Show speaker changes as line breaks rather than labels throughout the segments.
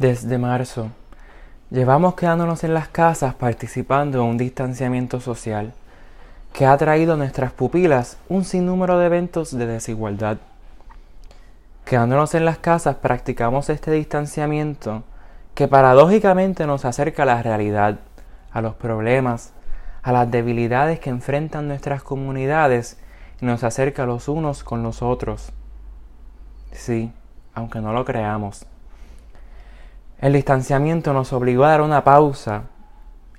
Desde marzo, llevamos quedándonos en las casas participando en un distanciamiento social que ha traído a nuestras pupilas un sinnúmero de eventos de desigualdad. Quedándonos en las casas practicamos este distanciamiento que paradójicamente nos acerca a la realidad, a los problemas, a las debilidades que enfrentan nuestras comunidades y nos acerca los unos con los otros. Sí, aunque no lo creamos. El distanciamiento nos obligó a dar una pausa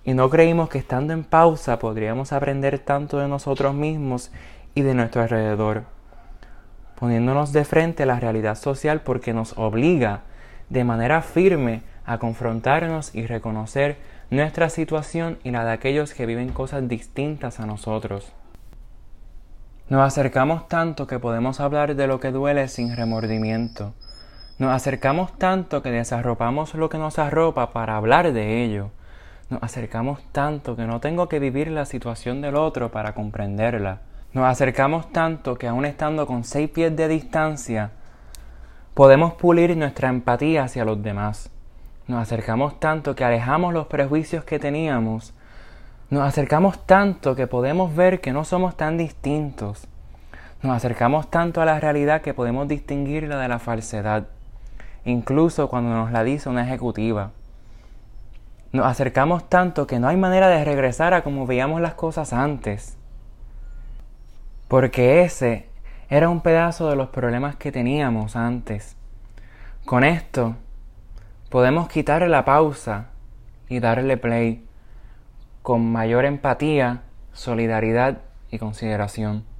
y no creímos que estando en pausa podríamos aprender tanto de nosotros mismos y de nuestro alrededor, poniéndonos de frente a la realidad social porque nos obliga de manera firme a confrontarnos y reconocer nuestra situación y la de aquellos que viven cosas distintas a nosotros. Nos acercamos tanto que podemos hablar de lo que duele sin remordimiento nos acercamos tanto que desarropamos lo que nos arropa para hablar de ello. Nos acercamos tanto que no tengo que vivir la situación del otro para comprenderla. Nos acercamos tanto que aun estando con seis pies de distancia, podemos pulir nuestra empatía hacia los demás. Nos acercamos tanto que alejamos los prejuicios que teníamos. Nos acercamos tanto que podemos ver que no somos tan distintos. Nos acercamos tanto a la realidad que podemos distinguirla de la falsedad incluso cuando nos la dice una ejecutiva. Nos acercamos tanto que no hay manera de regresar a como veíamos las cosas antes. Porque ese era un pedazo de los problemas que teníamos antes. Con esto podemos quitarle la pausa y darle play con mayor empatía, solidaridad y consideración.